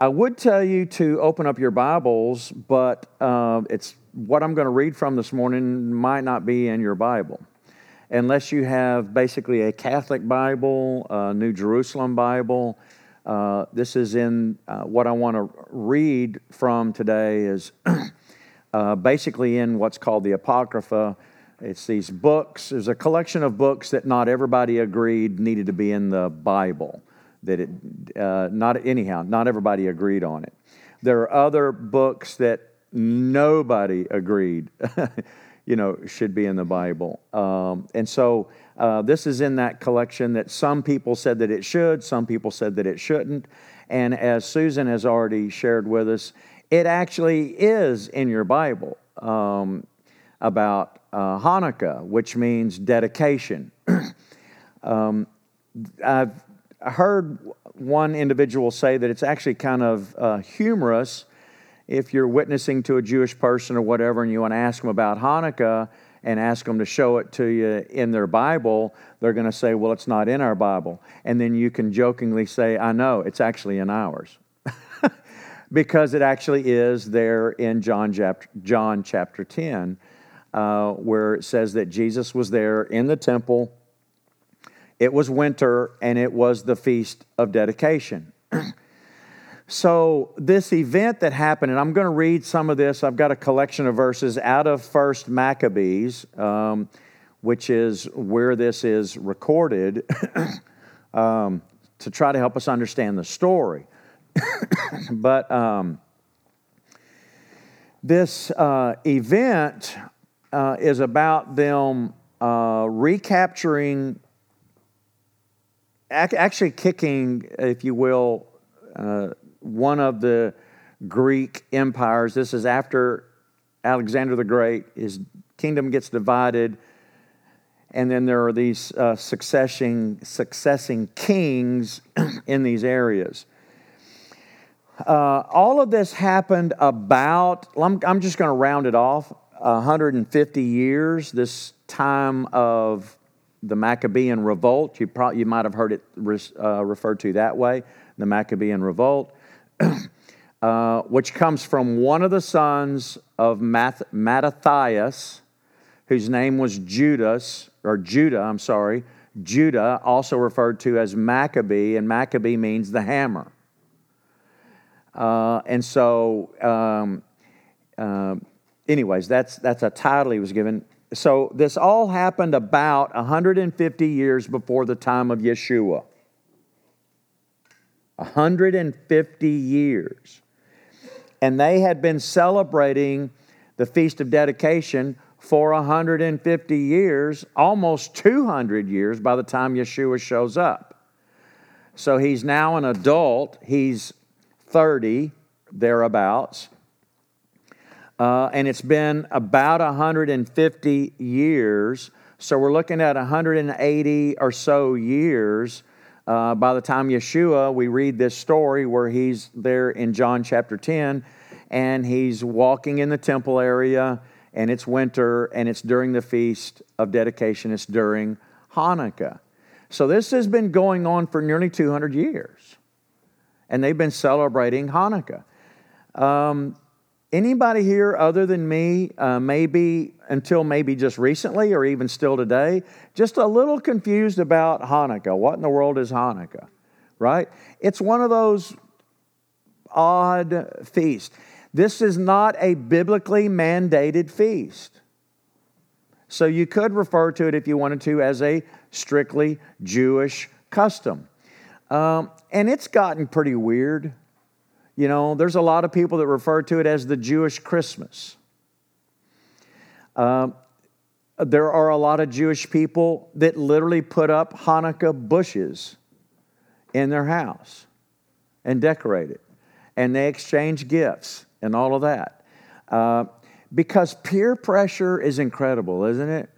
I would tell you to open up your Bibles, but uh, it's what I'm going to read from this morning might not be in your Bible. Unless you have basically a Catholic Bible, a New Jerusalem Bible. Uh, this is in uh, what I want to read from today is uh, basically in what's called the Apocrypha. It's these books. There's a collection of books that not everybody agreed needed to be in the Bible. That it, uh, not anyhow, not everybody agreed on it. There are other books that nobody agreed, you know, should be in the Bible. Um, and so uh, this is in that collection that some people said that it should, some people said that it shouldn't. And as Susan has already shared with us, it actually is in your Bible um, about uh, Hanukkah, which means dedication. um, I've heard one individual say that it's actually kind of uh, humorous if you're witnessing to a Jewish person or whatever and you want to ask them about Hanukkah and ask them to show it to you in their Bible, they're going to say, Well, it's not in our Bible. And then you can jokingly say, I know, it's actually in ours. because it actually is there in John chapter, John chapter 10 uh, where it says that Jesus was there in the temple. It was winter and it was the feast of dedication. so, this event that happened, and I'm going to read some of this. I've got a collection of verses out of First Maccabees, um, which is where this is recorded, um, to try to help us understand the story. but um, this uh, event uh, is about them uh, recapturing, actually kicking, if you will, uh, one of the Greek empires. This is after Alexander the Great. His kingdom gets divided, and then there are these uh, successing, successing kings in these areas. Uh, all of this happened about, I'm, I'm just going to round it off, 150 years, this time of the Maccabean revolt. You, probably, you might have heard it uh, referred to that way, the Maccabean revolt, uh, which comes from one of the sons of Math- Mattathias, whose name was Judas, or Judah, I'm sorry, Judah, also referred to as Maccabee, and Maccabee means the hammer. Uh, and so, um, uh, anyways, that's, that's a title he was given. So this all happened about 150 years before the time of Yeshua. 150 years. And they had been celebrating the Feast of Dedication for 150 years, almost 200 years by the time Yeshua shows up. So he's now an adult, he's 30, thereabouts. Uh, and it's been about 150 years. So we're looking at 180 or so years. Uh, by the time Yeshua, we read this story where he's there in John chapter 10 and he's walking in the temple area and it's winter and it's during the feast of dedication, it's during Hanukkah. So this has been going on for nearly 200 years and they've been celebrating Hanukkah. Um, Anybody here other than me, uh, maybe until maybe just recently or even still today, just a little confused about Hanukkah? What in the world is Hanukkah? Right? It's one of those odd feasts. This is not a biblically mandated feast. So you could refer to it, if you wanted to, as a strictly Jewish custom. Um, and it's gotten pretty weird. You know, there's a lot of people that refer to it as the Jewish Christmas. Um, there are a lot of Jewish people that literally put up Hanukkah bushes in their house and decorate it. And they exchange gifts and all of that. Uh, because peer pressure is incredible, isn't it?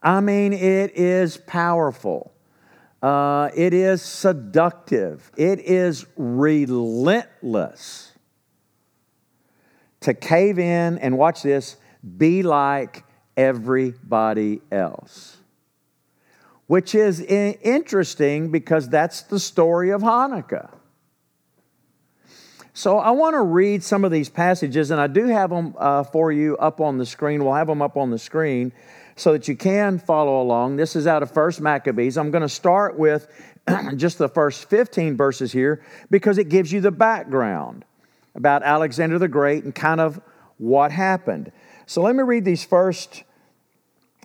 I mean, it is powerful. Uh, it is seductive. It is relentless to cave in and watch this, be like everybody else. Which is interesting because that's the story of Hanukkah. So I want to read some of these passages, and I do have them uh, for you up on the screen. We'll have them up on the screen so that you can follow along. This is out of First Maccabees. I'm going to start with just the first 15 verses here because it gives you the background about Alexander the Great and kind of what happened. So let me read these first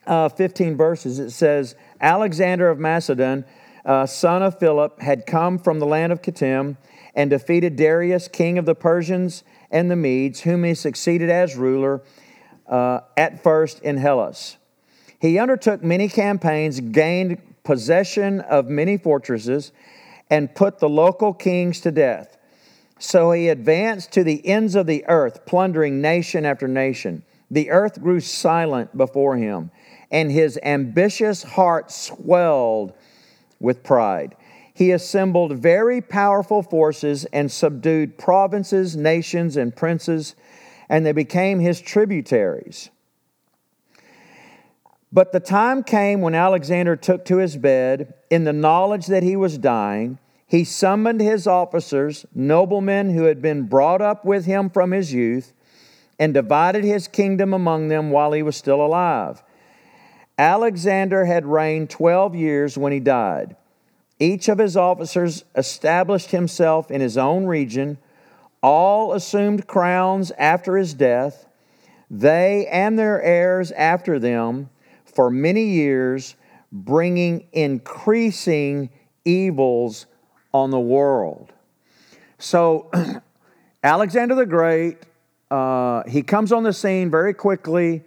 uh, 15 verses. It says, Alexander of Macedon, uh, son of Philip, had come from the land of Kittim and defeated Darius, king of the Persians and the Medes, whom he succeeded as ruler uh, at first in Hellas. He undertook many campaigns, gained possession of many fortresses, and put the local kings to death. So he advanced to the ends of the earth, plundering nation after nation. The earth grew silent before him, and his ambitious heart swelled with pride. He assembled very powerful forces and subdued provinces, nations, and princes, and they became his tributaries. But the time came when Alexander took to his bed in the knowledge that he was dying. He summoned his officers, noblemen who had been brought up with him from his youth, and divided his kingdom among them while he was still alive. Alexander had reigned 12 years when he died. Each of his officers established himself in his own region. All assumed crowns after his death, they and their heirs after them, for many years, bringing increasing evils on the world. So, Alexander the Great, uh, he comes on the scene very quickly,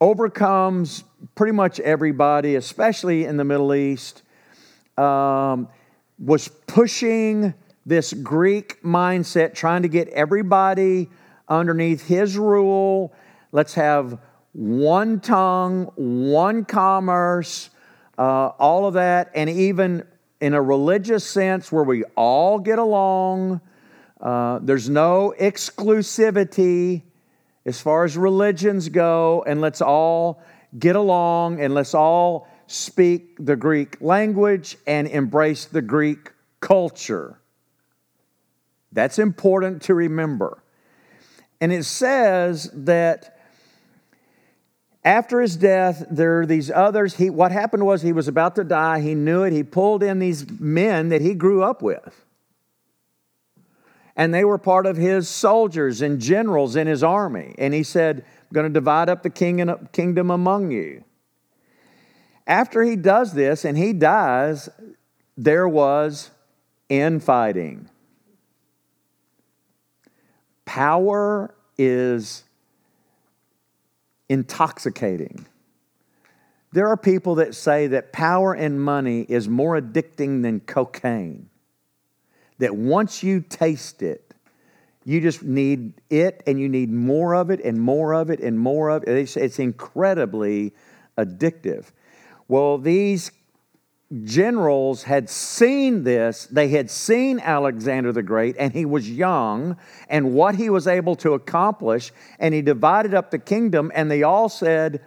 overcomes pretty much everybody, especially in the Middle East um, was pushing this Greek mindset, trying to get everybody underneath his rule. Let's have one tongue, one commerce, uh, all of that, and even in a religious sense where we all get along. Uh, there's no exclusivity as far as religions go, and let's all get along and let's all speak the Greek language and embrace the Greek culture. That's important to remember. And it says that after his death, there are these others. He, what happened was he was about to die. He knew it. He pulled in these men that he grew up with. And they were part of his soldiers and generals in his army. And he said, I'm going to divide up the king and kingdom among you. After he does this and he dies, there was infighting. Power is intoxicating. There are people that say that power and money is more addicting than cocaine. That once you taste it, you just need it and you need more of it and more of it and more of it. It's, it's incredibly addictive. Well, these generals had seen this. They had seen Alexander the Great, and he was young, and what he was able to accomplish. And he divided up the kingdom, and they all said,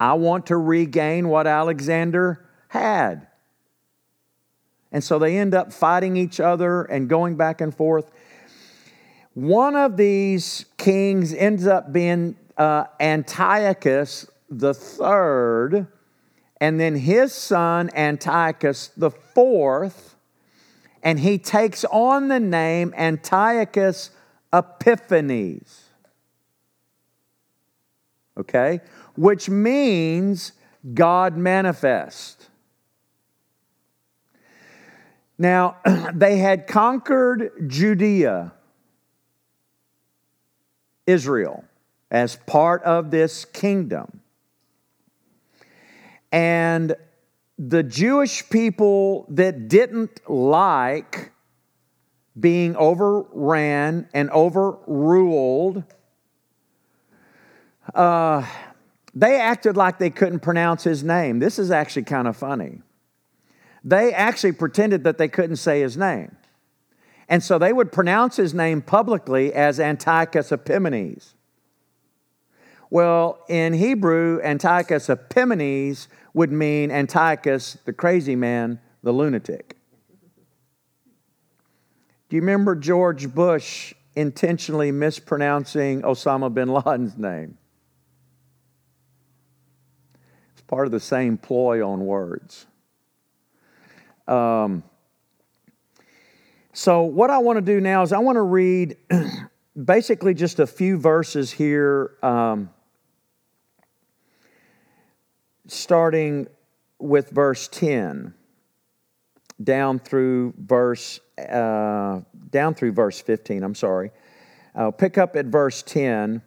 I want to regain what Alexander had. And so they end up fighting each other and going back and forth. One of these kings ends up being uh, Antiochus the third, and then his son Antiochus the fourth, and he takes on the name Antiochus Epiphanes. Okay? Which means God manifest. Now, they had conquered Judea, Israel, as part of this kingdom. And the Jewish people that didn't like being overran and overruled, uh, they acted like they couldn't pronounce his name. This is actually kind of funny. They actually pretended that they couldn't say his name. And so they would pronounce his name publicly as Antiochus Epimanes. Well, in Hebrew, Antiochus Epimanes would mean Antiochus, the crazy man, the lunatic. Do you remember George Bush intentionally mispronouncing Osama bin Laden's name? It's part of the same ploy on words. Um, so, what I want to do now is I want to read basically just a few verses here, um, starting with verse 10 down through verse uh, down through verse 15 i'm sorry i'll pick up at verse 10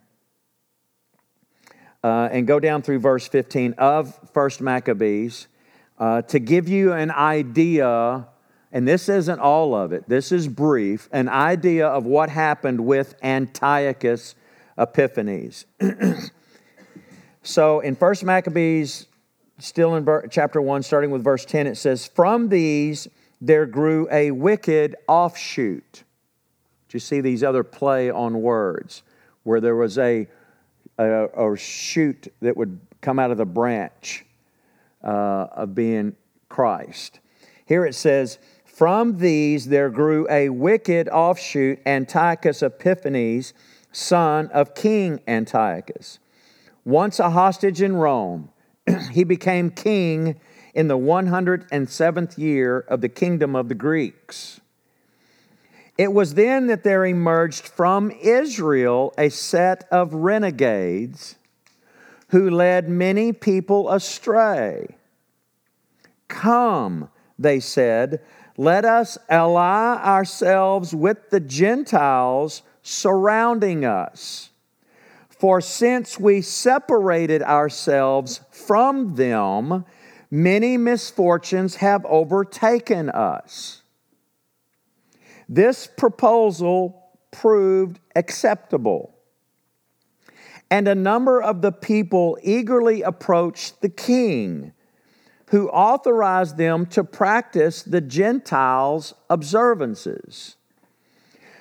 uh, and go down through verse 15 of first maccabees uh, to give you an idea and this isn't all of it, this is brief, an idea of what happened with Antiochus Epiphanes. so in 1 Maccabees, still in chapter 1, starting with verse 10, it says, From these there grew a wicked offshoot. Do you see these other play on words where there was a, a, a shoot that would come out of the branch uh, of being Christ? Here it says, from these there grew a wicked offshoot, Antiochus Epiphanes, son of King Antiochus. Once a hostage in Rome, he became king in the 107th year of the kingdom of the Greeks. It was then that there emerged from Israel a set of renegades who led many people astray. Come, they said, let us ally ourselves with the Gentiles surrounding us. For since we separated ourselves from them, many misfortunes have overtaken us. This proposal proved acceptable. And a number of the people eagerly approached the king who authorized them to practice the Gentiles' observances.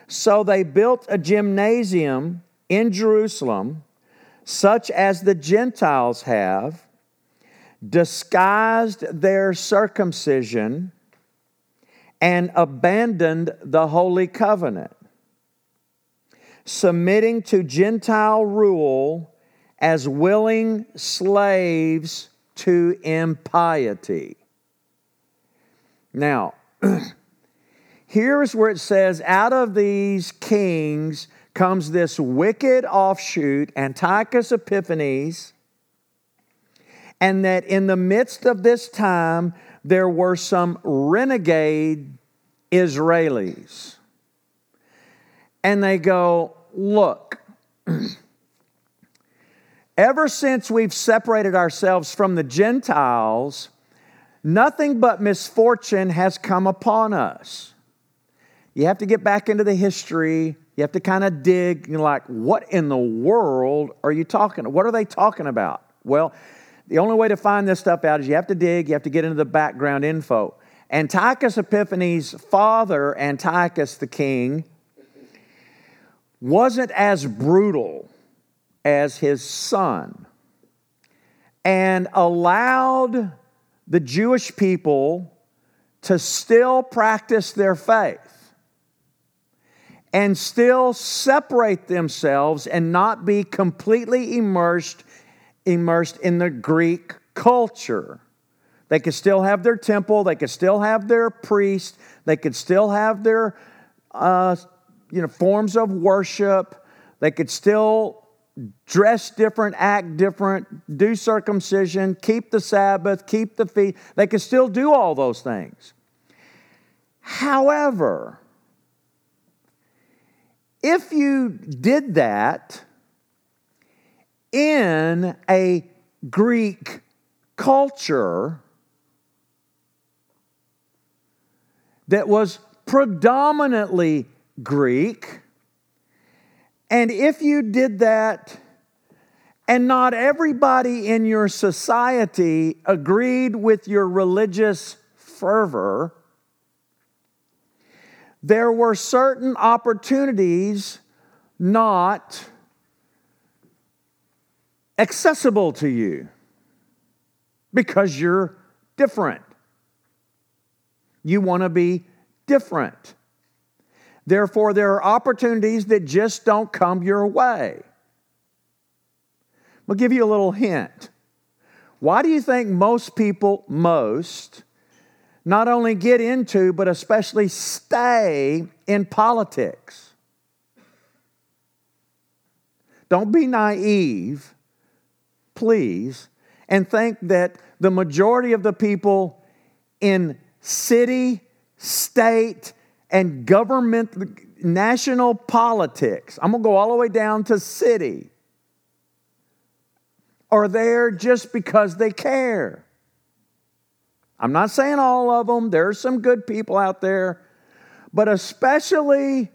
So they built a gymnasium in Jerusalem, such as the Gentiles have, disguised their circumcision, and abandoned the Holy Covenant, submitting to Gentile rule as willing slaves to impiety. Now, here's where it says, out of these kings comes this wicked offshoot, Antiochus Epiphanes, and that in the midst of this time, there were some renegade Israelis. And they go, Look, Ever since we've separated ourselves from the Gentiles, nothing but misfortune has come upon us. You have to get back into the history. You have to kind of dig. You're like, what in the world are you talking? What are they talking about? Well, the only way to find this stuff out is you have to dig. You have to get into the background info. Antiochus Epiphanes' father, Antiochus the king, wasn't as brutal as his son and allowed the Jewish people to still practice their faith and still separate themselves and not be completely immersed immersed in the Greek culture. They could still have their temple, they could still have their priest, they could still have their uh, you know, forms of worship, they could still dress different, act different, do circumcision, keep the Sabbath, keep the feast. They could still do all those things. However, if you did that in a Greek culture that was predominantly Greek, and if you did that, and not everybody in your society agreed with your religious fervor, there were certain opportunities not accessible to you because you're different. You want to be different. Therefore, there are opportunities that just don't come your way. I'll give you a little hint. Why do you think most people, most, not only get into, but especially stay in politics? Don't be naive, please, and think that the majority of the people in city, state, and government, national politics, I'm gonna go all the way down to city, are there just because they care. I'm not saying all of them, there are some good people out there, but especially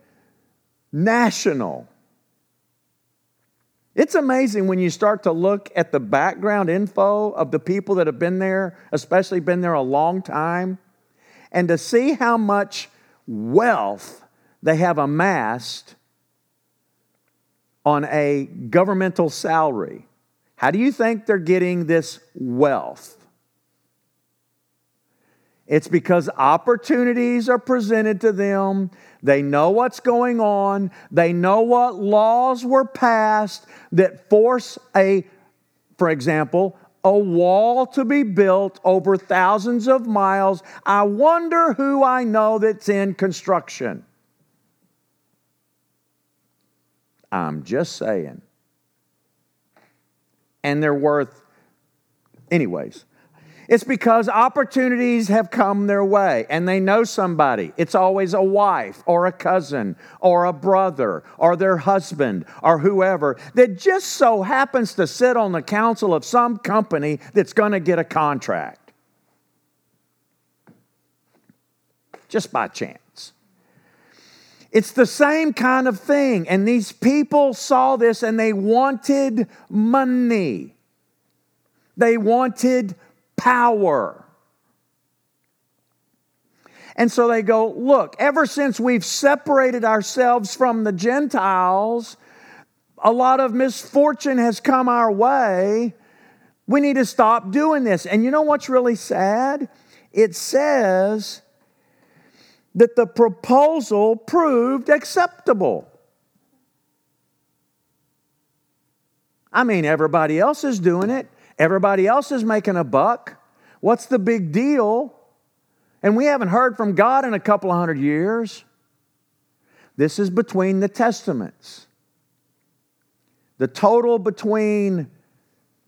national. It's amazing when you start to look at the background info of the people that have been there, especially been there a long time, and to see how much wealth they have amassed on a governmental salary. How do you think they're getting this wealth? It's because opportunities are presented to them. They know what's going on. They know what laws were passed that force a, for example, a wall to be built over thousands of miles. I wonder who I know that's in construction. I'm just saying. And they're worth, anyways. It's because opportunities have come their way and they know somebody. It's always a wife or a cousin or a brother or their husband or whoever that just so happens to sit on the council of some company that's going to get a contract. Just by chance. It's the same kind of thing. And these people saw this and they wanted money. They wanted power. And so they go, Look, ever since we've separated ourselves from the Gentiles, a lot of misfortune has come our way. We need to stop doing this. And you know what's really sad? It says that the proposal proved acceptable. I mean, everybody else is doing it. Everybody else is making a buck. What's the big deal? And we haven't heard from God in a couple of hundred years. This is between the testaments. The total between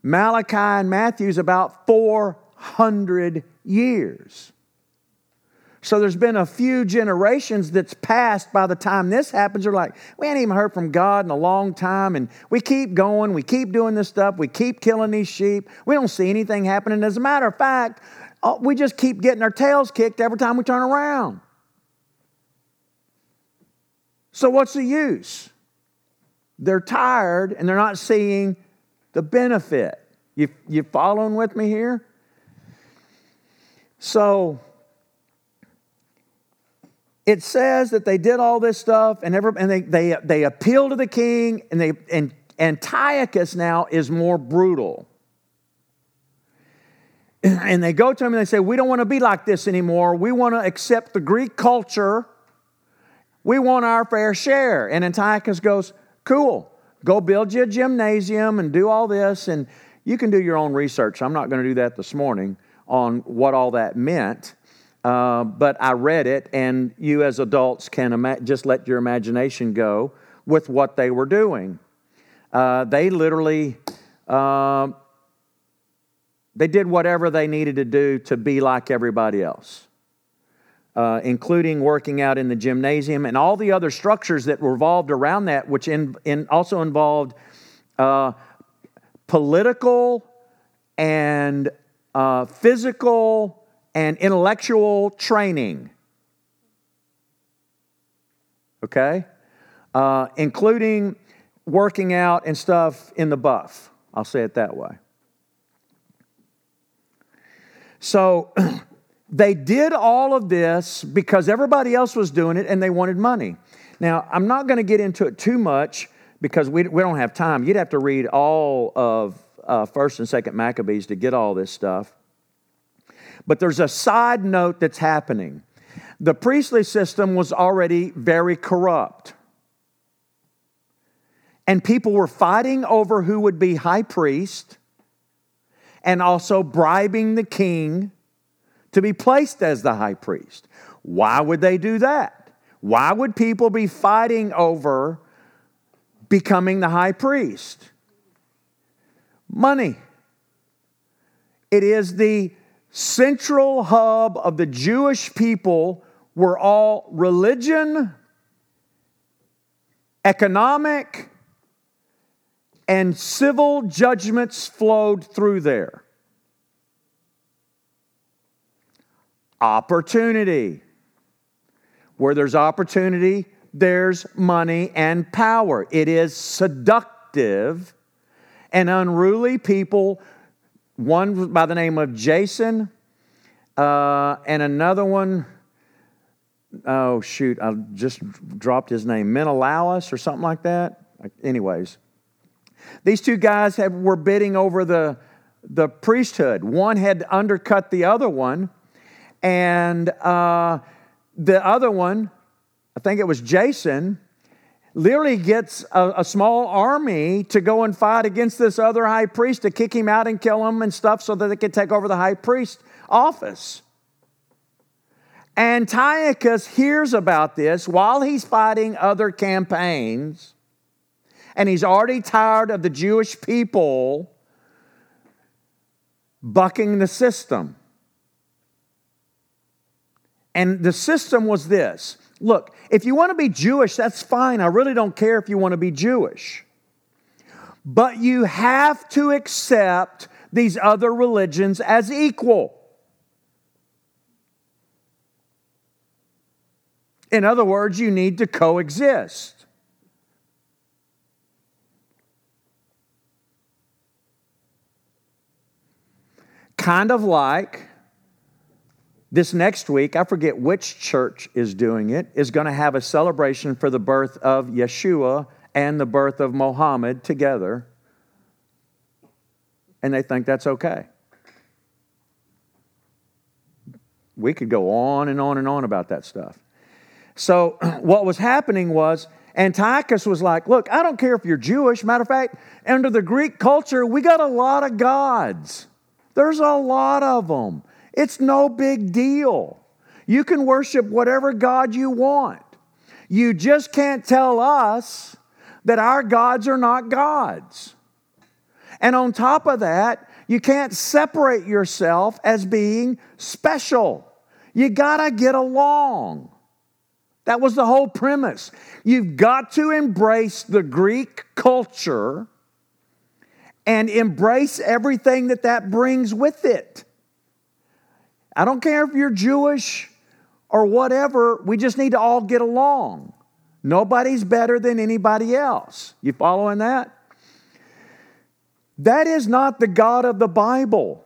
Malachi and Matthew is about 400 years. So there's been a few generations that's passed by the time this happens. They're like, we ain't even heard from God in a long time. And we keep going, we keep doing this stuff, we keep killing these sheep. We don't see anything happening. As a matter of fact, we just keep getting our tails kicked every time we turn around. So what's the use? They're tired and they're not seeing the benefit. You, you following with me here? So it says that they did all this stuff and, every, and they, they, they appeal to the king and, they, and Antiochus now is more brutal. And they go to him and they say, We don't want to be like this anymore. We want to accept the Greek culture. We want our fair share. And Antiochus goes, Cool, go build you a gymnasium and do all this. And you can do your own research. I'm not going to do that this morning on what all that meant. Uh, but I read it, and you as adults can ima- just let your imagination go with what they were doing. Uh, they literally uh, they did whatever they needed to do to be like everybody else, uh, including working out in the gymnasium and all the other structures that revolved around that, which in, in also involved uh, political and physical and intellectual training. Okay? Uh, including working out and stuff in the buff. I'll say it that way. So they did all of this because everybody else was doing it and they wanted money. Now, I'm not going to get into it too much because we, we don't have time. You'd have to read all of uh, 1st and 2nd Maccabees to get all this stuff. But there's a side note that's happening. The priestly system was already very corrupt. And people were fighting over who would be high priest and also bribing the king to be placed as the high priest. Why would they do that? Why would people be fighting over becoming the high priest? Money. It is the central hub of the Jewish people where all religion, economic, and civil judgments flowed through there. Opportunity. Where there's opportunity, there's money and power. It is seductive and unruly people, one by the name of Jason, uh, and another one, oh shoot, I just dropped his name, Menelaus or something like that. Anyways, these two guys have, were bidding over the, the priesthood. One had undercut the other one, and uh, the other one, I think it was Jason, literally gets a, a, small army to go and fight against this other high priest to kick him out and kill him and stuff so that they could take over the high priest office. Antiochus hears about this while he's fighting other campaigns, and he's already tired of the Jewish people bucking the system. And the system was this look, if you want to be Jewish, that's fine. I really don't care if you want to be Jewish. But you have to accept these other religions as equal. In other words, you need to coexist. Kind of like this next week, I forget which church is doing it, is going to have a celebration for the birth of Yeshua and the birth of Mohammed together. And they think that's okay. We could go on and on and on about that stuff. So, what was happening was Antiochus was like, Look, I don't care if you're Jewish. Matter of fact, under the Greek culture, we got a lot of gods. There's a lot of them. It's no big deal. You can worship whatever God you want. You just can't tell us that our gods are not gods. And on top of that, you can't separate yourself as being special. You gotta get along. That was the whole premise. You've got to embrace the Greek culture and embrace everything that that brings with it. I don't care if you're Jewish or whatever, we just need to all get along. Nobody's better than anybody else. You following that? That is not the God of the Bible.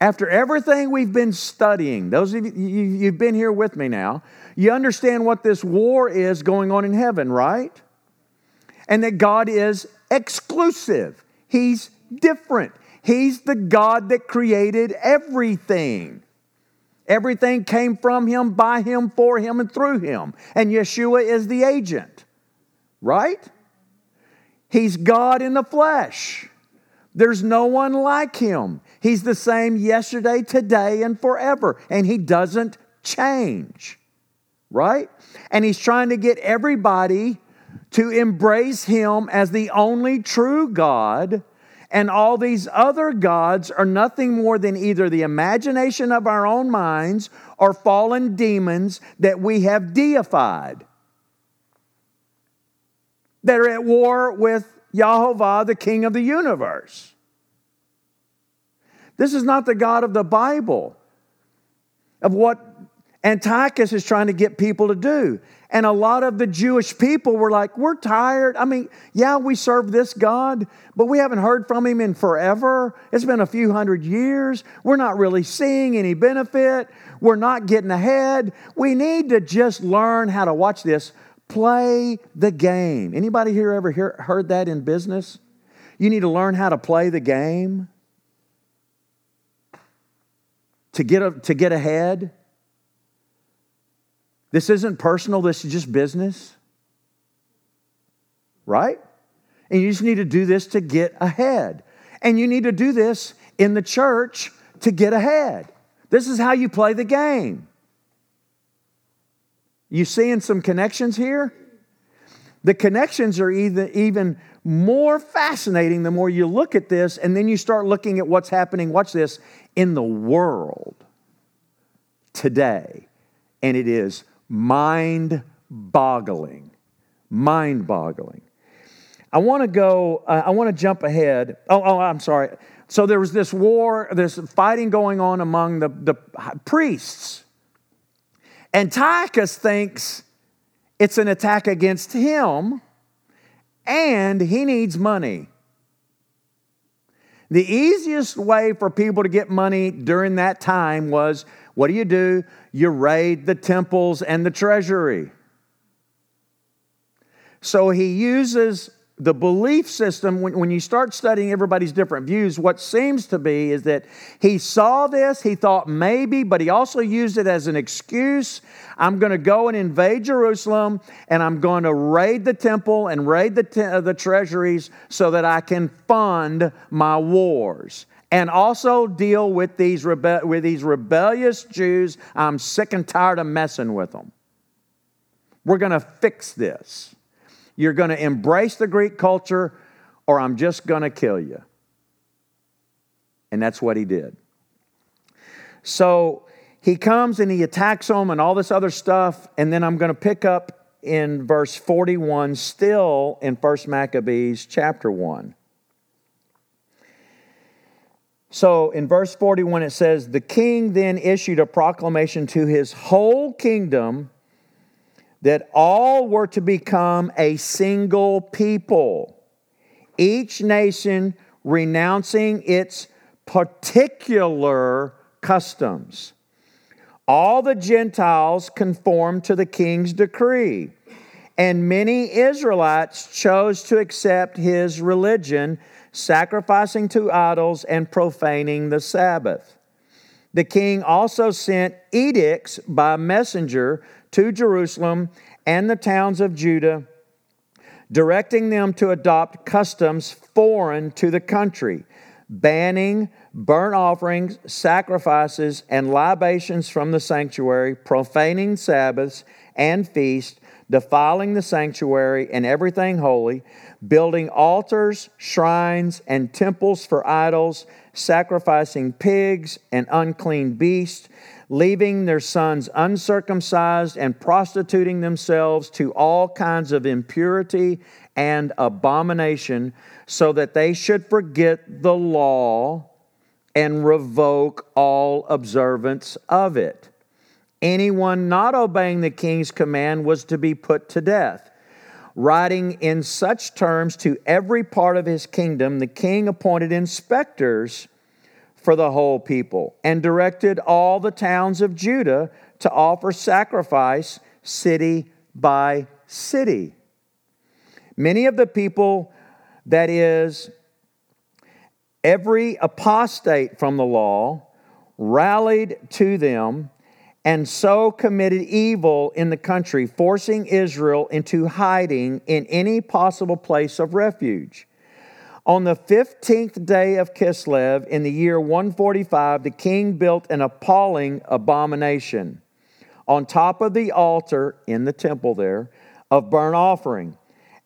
After everything we've been studying, those of you, you've been here with me now, you understand what this war is going on in heaven, right? And that God is exclusive, He's different. He's the God that created everything. Everything came from Him, by Him, for Him, and through Him. And Yeshua is the agent, right? He's God in the flesh. There's no one like Him. He's the same yesterday, today, and forever. And He doesn't change, right? And He's trying to get everybody to embrace Him as the only true God and all these other gods are nothing more than either the imagination of our own minds or fallen demons that we have deified, that are at war with Yahovah, the King of the universe. This is not the God of the Bible, of what Antiochus is trying to get people to do. And a lot of the Jewish people were like, We're tired. I mean, yeah, we serve this God, but we haven't heard from him in forever. It's been a few hundred years. We're not really seeing any benefit. We're not getting ahead. We need to just learn how to watch this, play the game. Anybody here ever hear, heard that in business? You need to learn how to play the game to get, a, to get ahead. This isn't personal, this is just business. Right? And you just need to do this to get ahead. And you need to do this in the church to get ahead. This is how you play the game. You seeing some connections here? The connections are even, even more fascinating the more you look at this, and then you start looking at what's happening, watch this, in the world today. And it is mind boggling. Mind boggling. I want to go, uh, I want to jump ahead. Oh, oh, I'm sorry. So there was this war, this fighting going on among the, the priests. Antiochus thinks it's an attack against him and he needs money. The easiest way for people to get money during that time was what do you do? You raid the temples and the treasury. So he uses the belief system, when, when you start studying everybody's different views, what seems to be is that he saw this, he thought maybe, but he also used it as an excuse. I'm going to go and invade Jerusalem, and I'm going to raid the temple and raid the, te- uh, the treasuries so that I can fund my wars and also deal with these, rebe- with these rebellious Jews. I'm sick and tired of messing with them. We're going to fix this. You're going to embrace the Greek culture, or I'm just going to kill you. And that's what he did. So he comes and he attacks them and all this other stuff. And then I'm going to pick up in verse 41, still in 1 Maccabees chapter 1. So in verse 41, it says, The king then issued a proclamation to his whole kingdom that all were to become a single people, each nation renouncing its particular customs. All the Gentiles conformed to the king's decree, and many Israelites chose to accept his religion, sacrificing to idols and profaning the Sabbath. The king also sent edicts by messenger to Jerusalem and the towns of Judah, directing them to adopt customs foreign to the country, banning burnt offerings, sacrifices, and libations from the sanctuary, profaning Sabbaths and feasts, defiling the sanctuary and everything holy, building altars, shrines, and temples for idols, sacrificing pigs and unclean beasts leaving their sons uncircumcised and prostituting themselves to all kinds of impurity and abomination, so that they should forget the law and revoke all observance of it. Anyone not obeying the king's command was to be put to death. Writing in such terms to every part of his kingdom, the king appointed inspectors for the whole people and directed all the towns of Judah to offer sacrifice city by city. Many of the people, that is, every apostate from the law, rallied to them and so committed evil in the country, forcing Israel into hiding in any possible place of refuge. On the 15th day of Kislev in the year 145, the king built an appalling abomination on top of the altar in the temple there of burnt offering.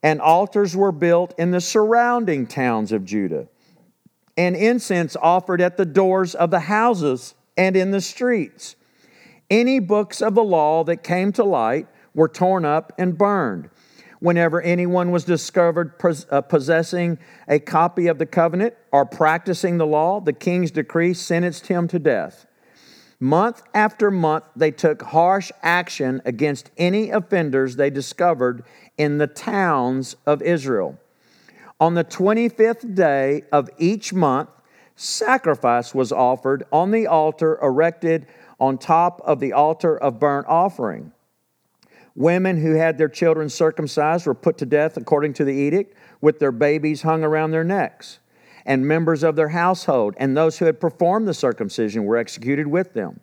And altars were built in the surrounding towns of Judah, and incense offered at the doors of the houses and in the streets. Any books of the law that came to light were torn up and burned whenever anyone was discovered uh, possessing a copy of the covenant or practicing the law, the king's decree sentenced him to death. Month after month, they took harsh action against any offenders they discovered in the towns of Israel. On the 25th day of each month, sacrifice was offered on the altar erected on top of the altar of burnt offering. Women who had their children circumcised were put to death according to the edict, with their babies hung around their necks. And members of their household and those who had performed the circumcision were executed with them.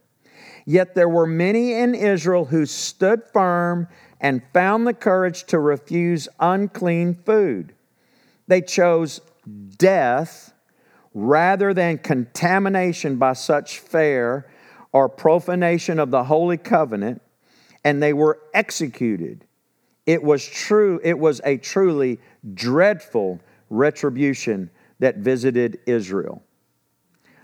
Yet there were many in Israel who stood firm and found the courage to refuse unclean food. They chose death rather than contamination by such fare or profanation of the holy covenant, and they were executed. It was true, it was a truly dreadful retribution that visited Israel.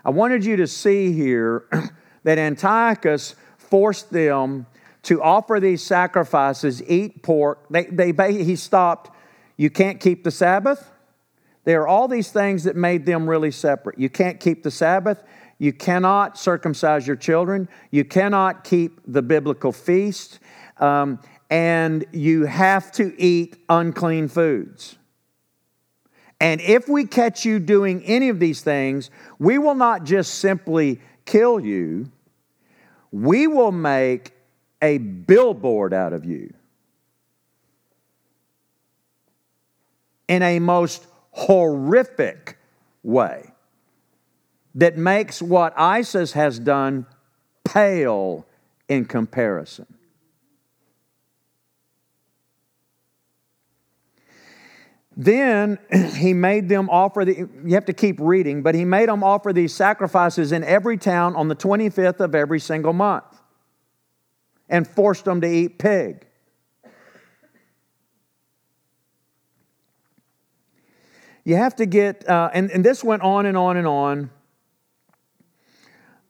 I wanted you to see here that Antiochus forced them to offer these sacrifices, eat pork. They, they, he stopped, you can't keep the Sabbath. There are all these things that made them really separate. You can't keep the Sabbath. You cannot circumcise your children. You cannot keep the biblical feast. Um, and you have to eat unclean foods. And if we catch you doing any of these things, we will not just simply kill you, we will make a billboard out of you in a most horrific way that makes what ISIS has done pale in comparison. Then he made them offer the, you have to keep reading, but he made them offer these sacrifices in every town on the 25th of every single month and forced them to eat pig. You have to get, uh, and, and this went on and on and on.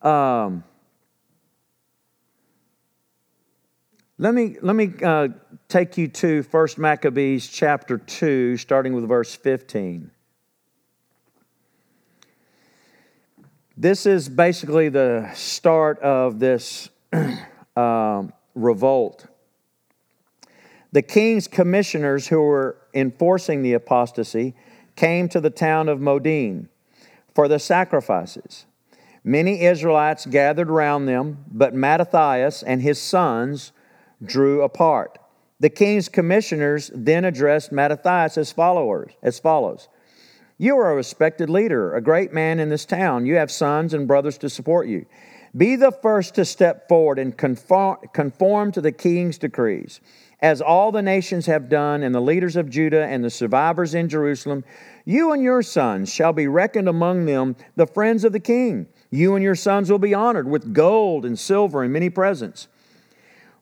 Um, let me, let me uh, take you to 1 Maccabees chapter 2, starting with verse 15. This is basically the start of this um, revolt. The king's commissioners who were enforcing the apostasy came to the town of Modin for the sacrifices. Many Israelites gathered around them, but Mattathias and his sons drew apart. The king's commissioners then addressed Mattathias as followers, as follows. You are a respected leader, a great man in this town. You have sons and brothers to support you. Be the first to step forward and conform, conform to the king's decrees as all the nations have done, and the leaders of Judah and the survivors in Jerusalem, you and your sons shall be reckoned among them the friends of the king. You and your sons will be honored with gold and silver and many presents.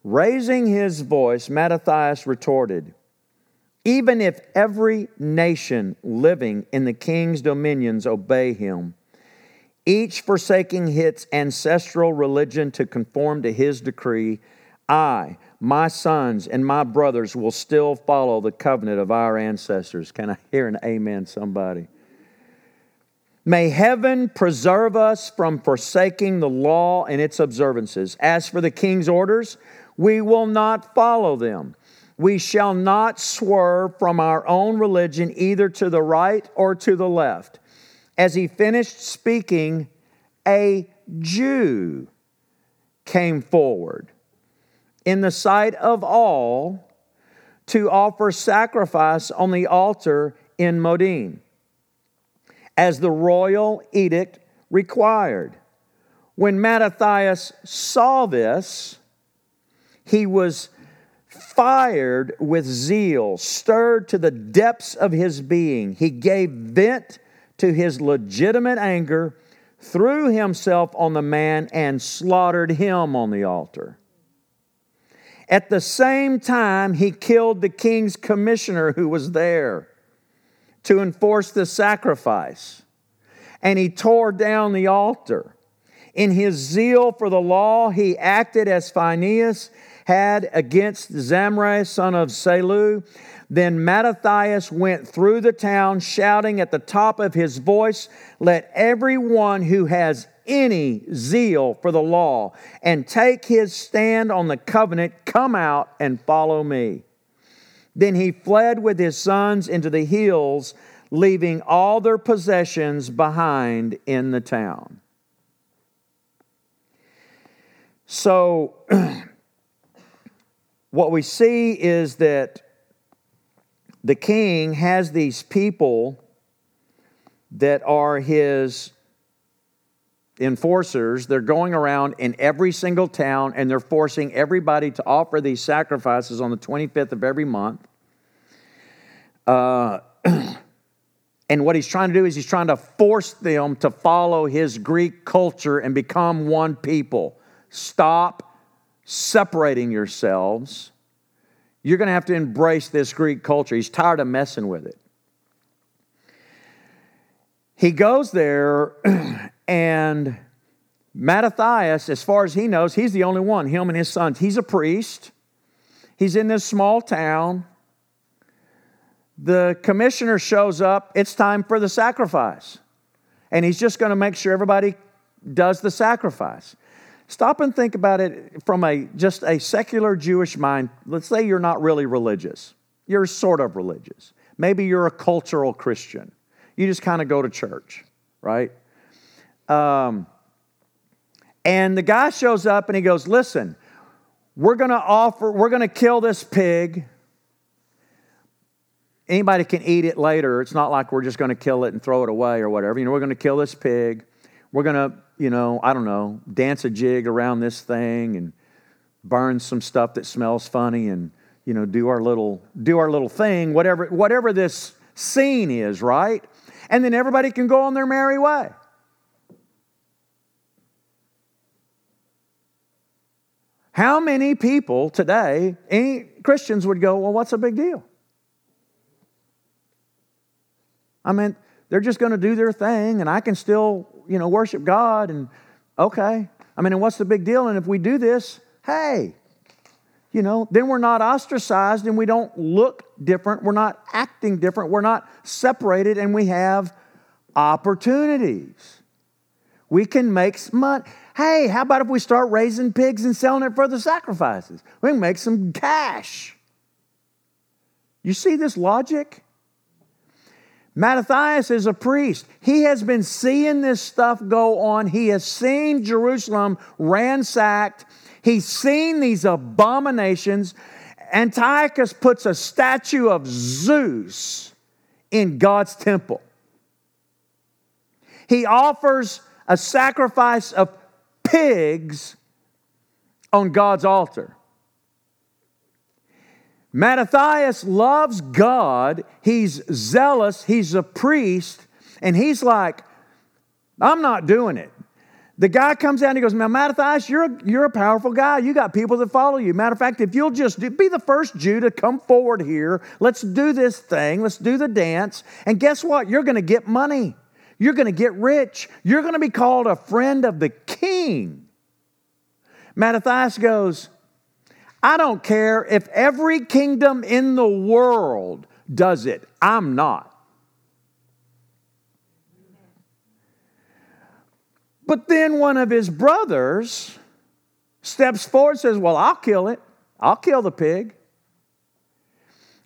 Raising his voice, Mattathias retorted, Even if every nation living in the king's dominions obey him, each forsaking its ancestral religion to conform to his decree, I, my sons and my brothers will still follow the covenant of our ancestors. Can I hear an amen, somebody? May heaven preserve us from forsaking the law and its observances. As for the king's orders, we will not follow them. We shall not swerve from our own religion either to the right or to the left. As he finished speaking, a Jew came forward in the sight of all to offer sacrifice on the altar in Modin, as the royal edict required. When Mattathias saw this, he was fired with zeal, stirred to the depths of his being. He gave vent to his legitimate anger, threw himself on the man, and slaughtered him on the altar. At the same time, he killed the king's commissioner who was there to enforce the sacrifice. And he tore down the altar. In his zeal for the law, he acted as Phinehas had against Zimri, son of Salu. Then Mattathias went through the town, shouting at the top of his voice, Let everyone who has any zeal for the law and take his stand on the covenant, come out and follow me. Then he fled with his sons into the hills, leaving all their possessions behind in the town. So, what we see is that the king has these people that are his enforcers, they're going around in every single town and they're forcing everybody to offer these sacrifices on the 25th of every month. Uh, and what he's trying to do is he's trying to force them to follow his Greek culture and become one people. Stop separating yourselves. You're going to have to embrace this Greek culture. He's tired of messing with it. He goes there and Mattathias, as far as he knows, he's the only one, him and his sons. He's a priest. He's in this small town. The commissioner shows up. It's time for the sacrifice. And he's just going to make sure everybody does the sacrifice. Stop and think about it from a just a secular Jewish mind. Let's say you're not really religious. You're sort of religious. Maybe you're a cultural Christian. You just kind of go to church, right? Um, and the guy shows up and he goes, Listen, we're going to offer, we're going to kill this pig. Anybody can eat it later. It's not like we're just going to kill it and throw it away or whatever. You know, we're going to kill this pig. We're going to, you know, I don't know, dance a jig around this thing and burn some stuff that smells funny and, you know, do our little do our little thing, whatever whatever this scene is, right? And then everybody can go on their merry way. How many people today, any Christians would go, Well, what's a big deal? I mean, they're just going to do their thing and I can still, you know, worship God and okay. I mean, and what's the big deal? And if we do this, hey, you know, then we're not ostracized and we don't look different. We're not acting different. We're not separated and we have opportunities. We can make money. Hey, how about if we start raising pigs and selling it for the sacrifices? We can make some cash. You see this logic? Mattathias is a priest. He has been seeing this stuff go on. He has seen Jerusalem ransacked. He's seen these abominations. Antiochus puts a statue of Zeus in God's temple. He offers a sacrifice of pigs on God's altar. Mattathias loves God. He's zealous. He's a priest. And he's like, I'm not doing it. The guy comes out and he goes, Now, Mattathias, you're a, you're a powerful guy. You got people that follow you. Matter of fact, if you'll just do, be the first Jew to come forward here, let's do this thing. Let's do the dance. And guess what? You're going to get money. You're going to get rich. You're going to be called a friend of the king. Mattathias goes, I don't care if every kingdom in the world does it, I'm not. But then one of his brothers steps forward and says, Well, I'll kill it. I'll kill the pig.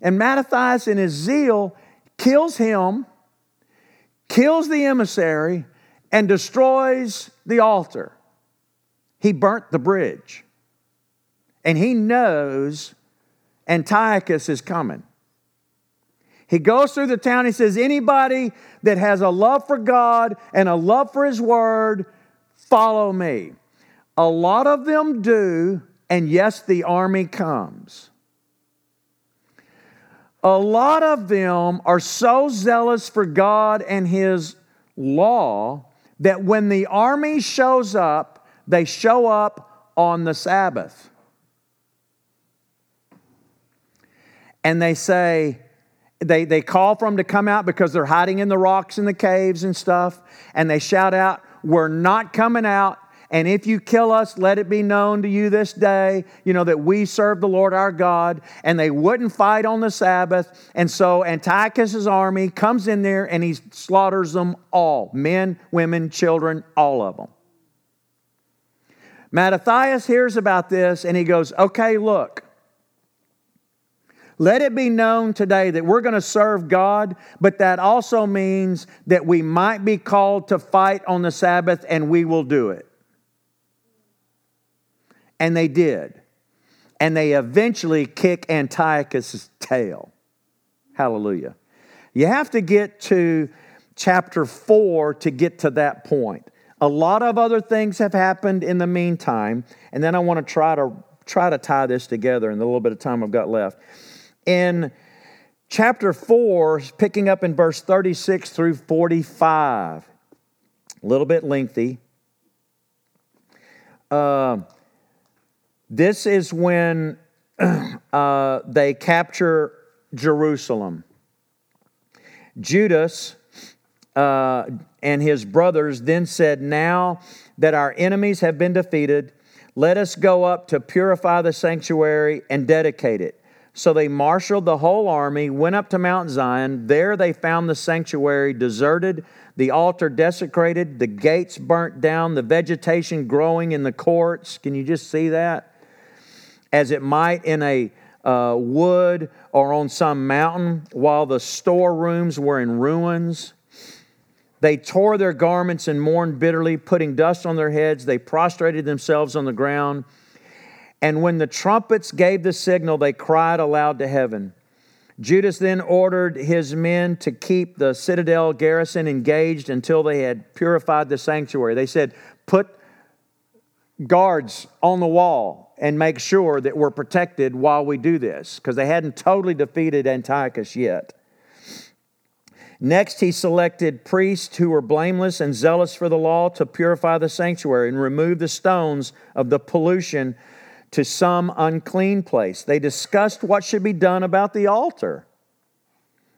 And Mattathias, in his zeal, kills him kills the emissary, and destroys the altar. He burnt the bridge. And he knows Antiochus is coming. He goes through the town. He says, Anybody that has a love for God and a love for His Word, follow me. A lot of them do, and yes, the army comes. A lot of them are so zealous for God and His law that when the army shows up, they show up on the Sabbath. And they say, they, they call for them to come out because they're hiding in the rocks and the caves and stuff. And they shout out, We're not coming out and if you kill us, let it be known to you this day, you know, that we serve the Lord our God. And they wouldn't fight on the Sabbath. And so Antiochus' army comes in there and he slaughters them all men, women, children, all of them. Mattathias hears about this and he goes, Okay, look. Let it be known today that we're going to serve God, but that also means that we might be called to fight on the Sabbath and we will do it. And they did. And they eventually kick Antiochus' tail. Hallelujah. You have to get to chapter 4 to get to that point. A lot of other things have happened in the meantime, and then I want to try to try to tie this together in the little bit of time I've got left. In chapter 4, picking up in verse 36 through 45, a little bit lengthy. Uh, this is when uh, they capture Jerusalem. Judas uh, and his brothers then said, Now that our enemies have been defeated, let us go up to purify the sanctuary and dedicate it. So they marshaled the whole army, went up to Mount Zion. There they found the sanctuary deserted, the altar desecrated, the gates burnt down, the vegetation growing in the courts. Can you just see that? As it might in a uh, wood or on some mountain, while the storerooms were in ruins. They tore their garments and mourned bitterly, putting dust on their heads. They prostrated themselves on the ground. And when the trumpets gave the signal, they cried aloud to heaven. Judas then ordered his men to keep the citadel garrison engaged until they had purified the sanctuary. They said, Put guards on the wall and make sure that we're protected while we do this, because they hadn't totally defeated Antiochus yet. Next, he selected priests who were blameless and zealous for the law to purify the sanctuary and remove the stones of the pollution to some unclean place. They discussed what should be done about the altar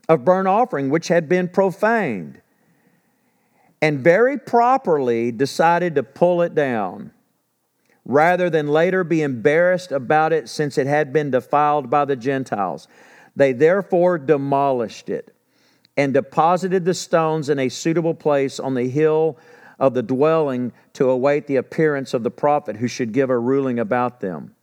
of burnt offering, which had been profaned, and very properly decided to pull it down rather than later be embarrassed about it since it had been defiled by the Gentiles. They therefore demolished it and deposited the stones in a suitable place on the hill of the dwelling to await the appearance of the prophet who should give a ruling about them.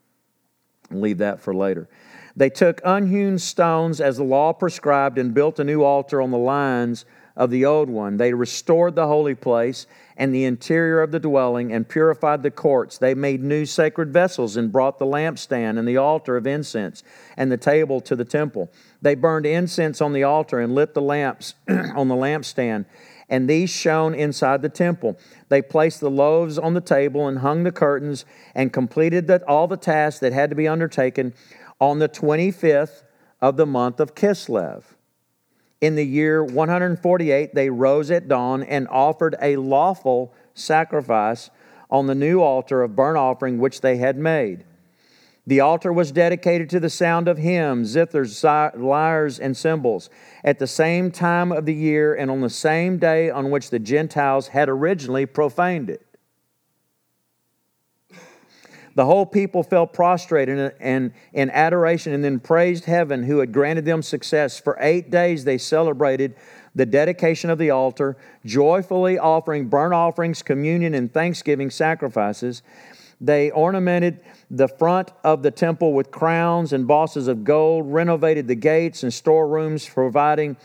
Leave that for later. They took unhewn stones as the law prescribed and built a new altar on the lines of the old one. They restored the holy place and the interior of the dwelling and purified the courts. They made new sacred vessels and brought the lampstand and the altar of incense and the table to the temple. They burned incense on the altar and lit the lamps on the lampstand, and these shone inside the temple. They placed the loaves on the table and hung the curtains and completed the, all the tasks that had to be undertaken on the 25th of the month of Kislev. In the year 148, they rose at dawn and offered a lawful sacrifice on the new altar of burnt offering which they had made. The altar was dedicated to the sound of hymns, zithers, lyres, and cymbals at the same time of the year and on the same day on which the Gentiles had originally profaned it. The whole people fell prostrate in, in, in adoration and then praised heaven who had granted them success. For eight days they celebrated the dedication of the altar, joyfully offering burnt offerings, communion, and thanksgiving sacrifices. They ornamented the front of the temple with crowns and bosses of gold, renovated the gates and storerooms, providing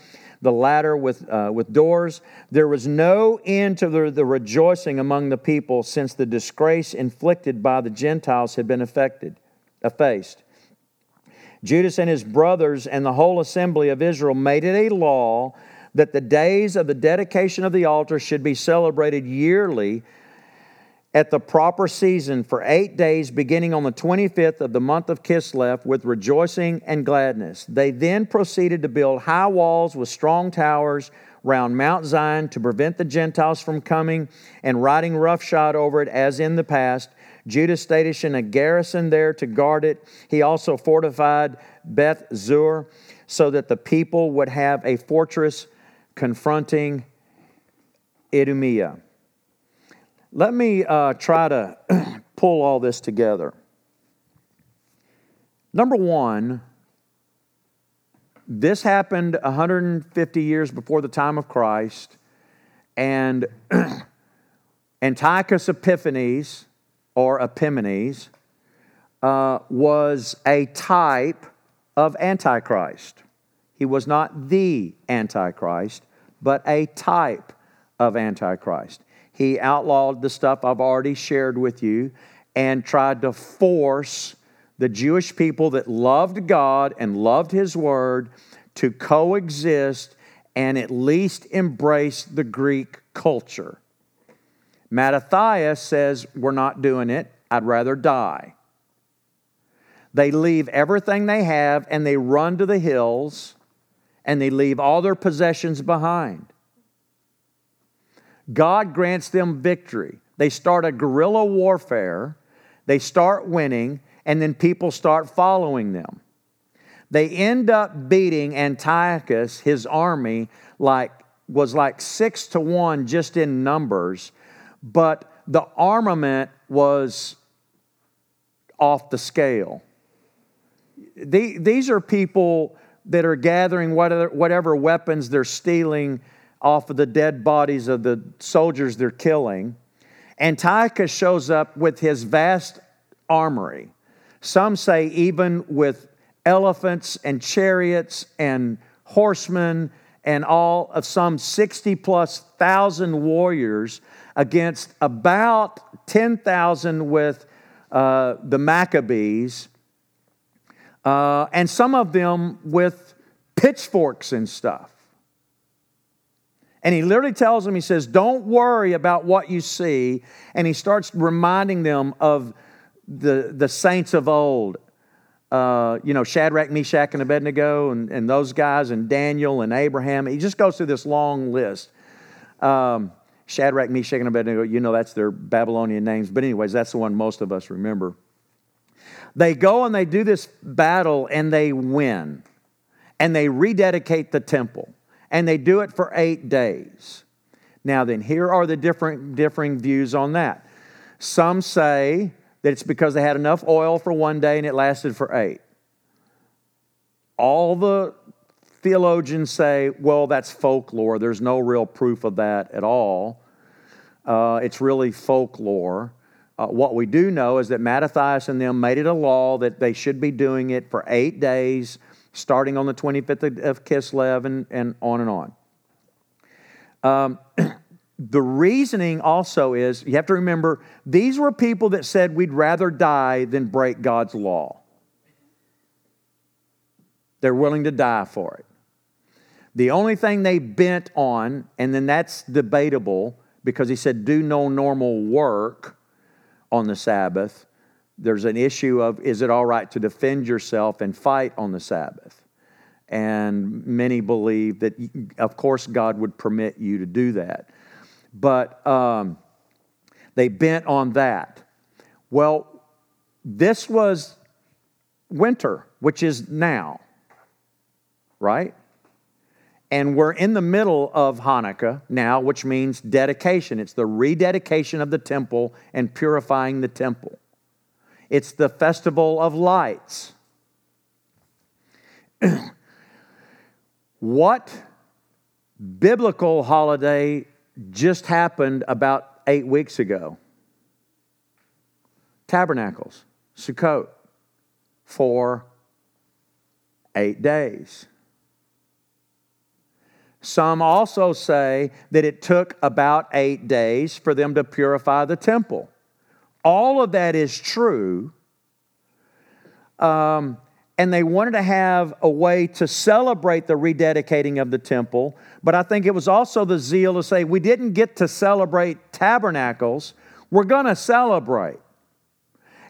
the latter with, uh, with doors. There was no end to the, the rejoicing among the people since the disgrace inflicted by the Gentiles had been affected, effaced. Judas and his brothers and the whole assembly of Israel made it a law that the days of the dedication of the altar should be celebrated yearly at the proper season for eight days, beginning on the 25th of the month of Kislev, with rejoicing and gladness. They then proceeded to build high walls with strong towers round Mount Zion to prevent the Gentiles from coming and riding roughshod over it as in the past. Judah stationed a garrison there to guard it. He also fortified Beth Zur so that the people would have a fortress confronting Idumea. Let me uh, try to pull all this together. Number one, this happened 150 years before the time of Christ, and Antiochus Epiphanes, or Epimanes, uh, was a type of Antichrist. He was not the Antichrist, but a type of Antichrist. He outlawed the stuff I've already shared with you and tried to force the Jewish people that loved God and loved His Word to coexist and at least embrace the Greek culture. Mattathias says, We're not doing it. I'd rather die. They leave everything they have and they run to the hills and they leave all their possessions behind. God grants them victory. They start a guerrilla warfare, they start winning, and then people start following them. They end up beating Antiochus, his army, like was like six to one just in numbers, but the armament was off the scale. The, these are people that are gathering whatever weapons they're stealing off of the dead bodies of the soldiers they're killing. Antiochus shows up with his vast armory. Some say, even with elephants and chariots and horsemen and all of some 60 plus thousand warriors against about 10,000 with uh, the Maccabees, uh, and some of them with pitchforks and stuff. And he literally tells them, he says, Don't worry about what you see. And he starts reminding them of the, the saints of old. Uh, you know, Shadrach, Meshach, and Abednego, and, and those guys, and Daniel, and Abraham. He just goes through this long list. Um, Shadrach, Meshach, and Abednego, you know that's their Babylonian names. But, anyways, that's the one most of us remember. They go and they do this battle and they win. And they rededicate the temple and they do it for eight days. Now, then, here are the different, differing views on that. Some say that it's because they had enough oil for one day and it lasted for eight. All the theologians say, well, that's folklore. There's no real proof of that at all. Uh, it's really folklore. Uh, what we do know is that Mattathias and them made it a law that they should be doing it for eight days starting on the 25th of Kislev and, and on and on. Um, the reasoning also is you have to remember these were people that said we'd rather die than break God's law. They're willing to die for it. The only thing they bent on, and then that's debatable because he said, do no normal work on the Sabbath there's an issue of is it all right to defend yourself and fight on the Sabbath? And many believe that, of course, God would permit you to do that. But um, they bent on that. Well, this was winter, which is now, right? And we're in the middle of Hanukkah now, which means dedication. It's the rededication of the temple and purifying the temple. It's the festival of lights. what biblical holiday just happened about eight weeks ago? Tabernacles, Sukkot, for eight days. Some also say that it took about eight days for them to purify the temple. All of that is true. Um, and they wanted to have a way to celebrate the rededicating of the temple. But I think it was also the zeal to say, we didn't get to celebrate tabernacles, we're going to celebrate.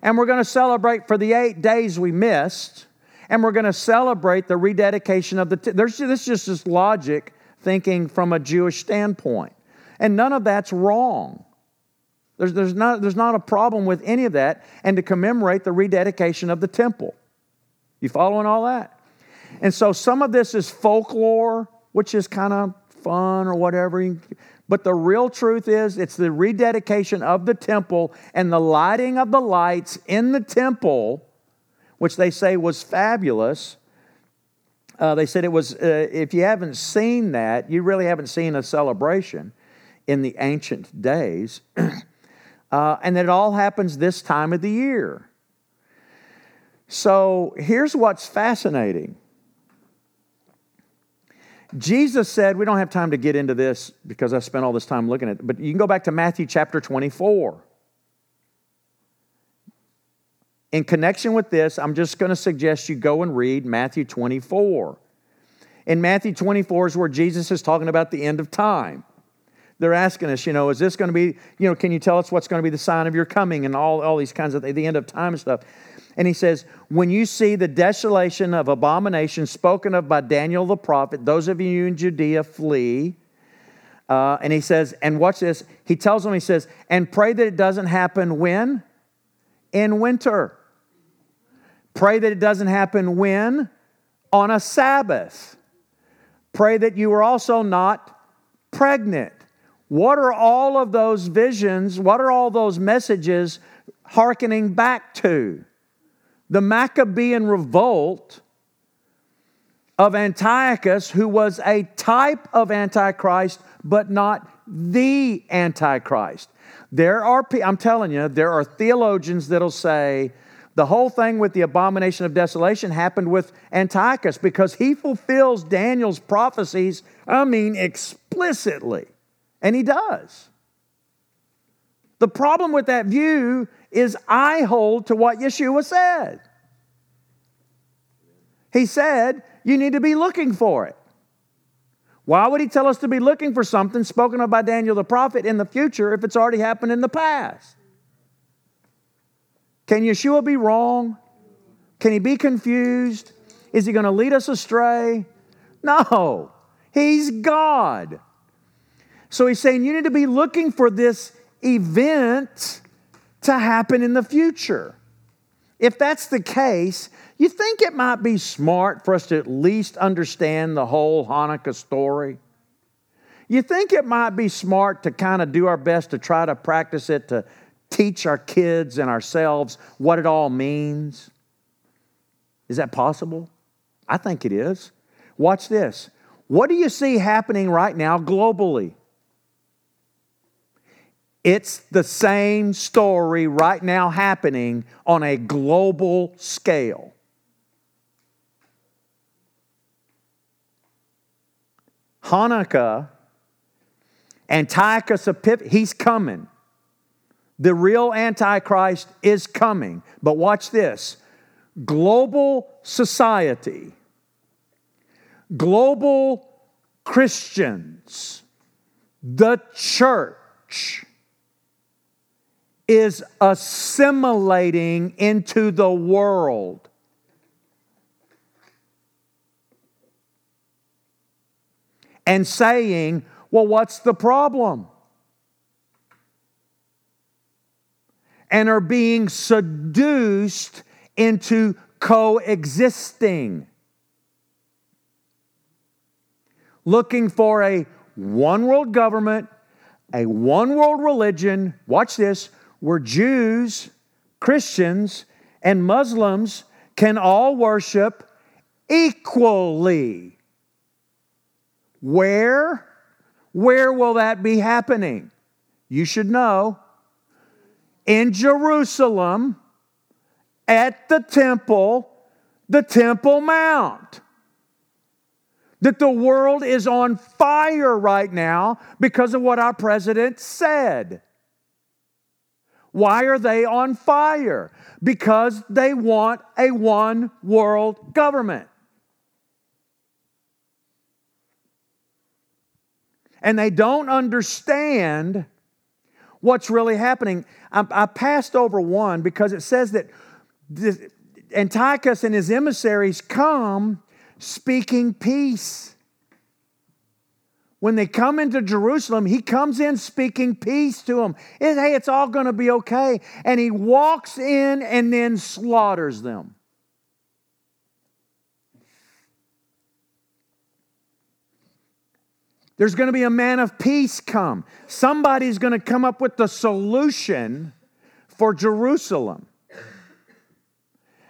And we're going to celebrate for the eight days we missed, and we're going to celebrate the rededication of the. T- There's this is just logic thinking from a Jewish standpoint, and none of that's wrong. There's, there's, not, there's not a problem with any of that, and to commemorate the rededication of the temple. You following all that? And so some of this is folklore, which is kind of fun or whatever. But the real truth is, it's the rededication of the temple and the lighting of the lights in the temple, which they say was fabulous. Uh, they said it was, uh, if you haven't seen that, you really haven't seen a celebration in the ancient days. uh, and it all happens this time of the year. So here's what's fascinating. Jesus said, we don't have time to get into this because I spent all this time looking at it, but you can go back to Matthew chapter 24. In connection with this, I'm just going to suggest you go and read Matthew 24. In Matthew 24 is where Jesus is talking about the end of time. They're asking us, you know, is this going to be, you know, can you tell us what's going to be the sign of your coming and all, all these kinds of the end of time stuff. And he says, when you see the desolation of abomination spoken of by Daniel the prophet, those of you in Judea flee. Uh, and he says, and watch this. He tells them, he says, and pray that it doesn't happen when? In winter. Pray that it doesn't happen when? On a Sabbath. Pray that you are also not pregnant. What are all of those visions? What are all those messages hearkening back to? The Maccabean revolt of Antiochus, who was a type of Antichrist, but not the Antichrist. There are, I'm telling you, there are theologians that'll say the whole thing with the abomination of desolation happened with Antiochus because he fulfills Daniel's prophecies, I mean, explicitly. And he does. The problem with that view is I hold to what Yeshua said. He said, You need to be looking for it. Why would he tell us to be looking for something spoken of by Daniel the prophet in the future if it's already happened in the past? Can Yeshua be wrong? Can he be confused? Is he going to lead us astray? No, he's God. So he's saying you need to be looking for this event to happen in the future. If that's the case, you think it might be smart for us to at least understand the whole Hanukkah story? You think it might be smart to kind of do our best to try to practice it, to teach our kids and ourselves what it all means? Is that possible? I think it is. Watch this. What do you see happening right now globally? It's the same story right now happening on a global scale. Hanukkah, Antiochus Epiphanes, he's coming. The real Antichrist is coming. But watch this global society, global Christians, the church is assimilating into the world. And saying, well, what's the problem? And are being seduced into coexisting. Looking for a one world government, a one world religion, watch this, where Jews, Christians, and Muslims can all worship equally. Where? Where will that be happening? You should know. In Jerusalem, at the temple, the Temple Mount. That the world is on fire right now because of what our president said. Why are they on fire? Because they want a one world government. And they don't understand what's really happening. I, I passed over one because it says that Antiochus and his emissaries come speaking peace when they come into Jerusalem, he comes in speaking peace to them. Hey, it's all going to be okay. And he walks in and then slaughters them. There's going to be a man of peace come. Somebody's going to come up with the solution for Jerusalem.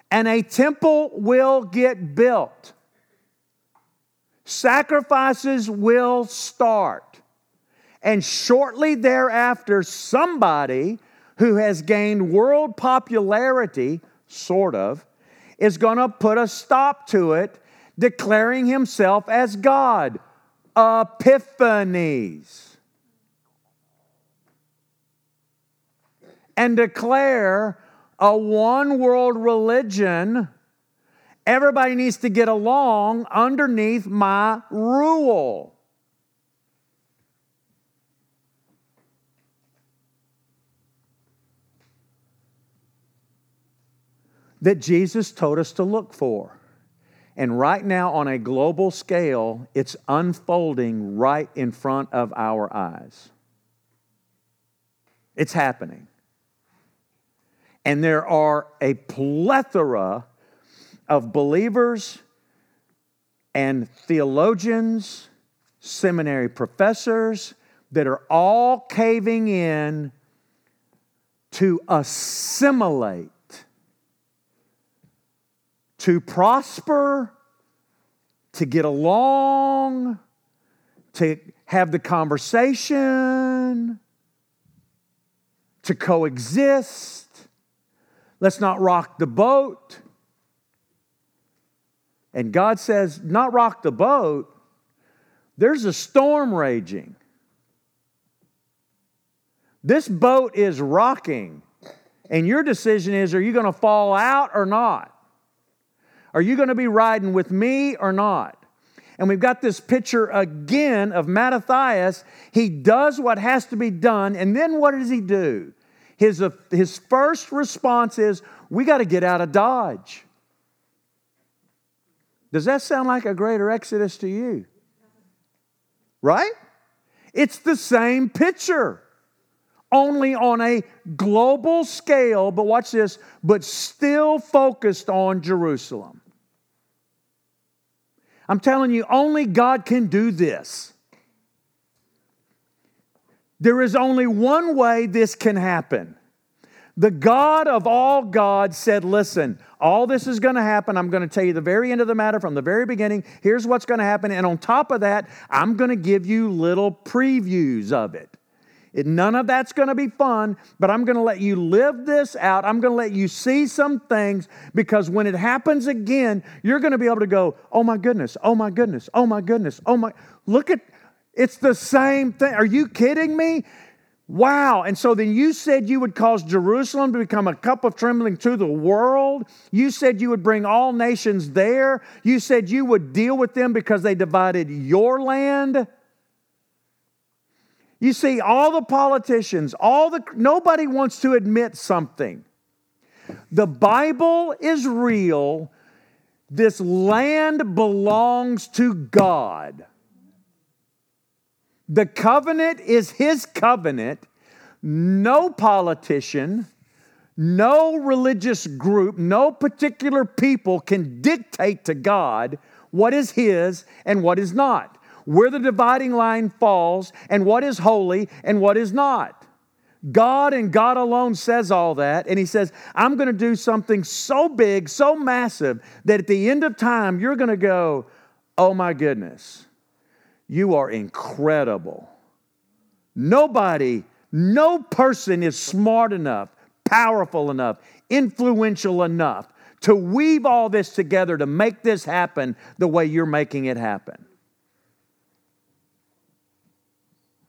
And a temple will get built. Sacrifices will start. And shortly thereafter, somebody who has gained world popularity, sort of, is going to put a stop to it, declaring himself as God. Epiphanes. And declare a one world religion Everybody needs to get along underneath my rule. That Jesus told us to look for. And right now, on a global scale, it's unfolding right in front of our eyes. It's happening. And there are a plethora of believers and theologians, seminary professors that are all caving in to assimilate to prosper, to get along, to have the conversation, to coexist. Let's not rock the boat. And God says, not rock the boat. There's a storm raging. This boat is rocking. And your decision is are you going to fall out or not? Are you going to be riding with me or not? And we've got this picture again of Mattathias. He does what has to be done, and then what does he do? His, his first response is, We got to get out of Dodge. Does that sound like a greater exodus to you? Right? It's the same picture, only on a global scale, but watch this, but still focused on Jerusalem. I'm telling you, only God can do this. There is only one way this can happen. The God of all gods said, Listen, all this is going to happen. I'm going to tell you the very end of the matter from the very beginning. Here's what's going to happen. And on top of that, I'm going to give you little previews of it. None of that's going to be fun, but I'm going to let you live this out. I'm going to let you see some things because when it happens again, you're going to be able to go, oh my goodness, oh my goodness, oh my goodness, oh my. Look at, it's the same thing. Are you kidding me? Wow. And so then you said you would cause Jerusalem to become a cup of trembling to the world. You said you would bring all nations there. You said you would deal with them because they divided your land. You see, all the politicians, all the nobody wants to admit something. The Bible is real. This land belongs to God. The covenant is His covenant. No politician, no religious group, no particular people can dictate to God what is His and what is not where the dividing line falls and what is holy and what is not. God and God alone says all that, and He says, I'm going to do something so big, so massive, that at the end of time, you're going to go, Oh my goodness, you are incredible. Nobody, no person is smart enough, powerful enough, influential enough to weave all this together to make this happen the way you're making it happen.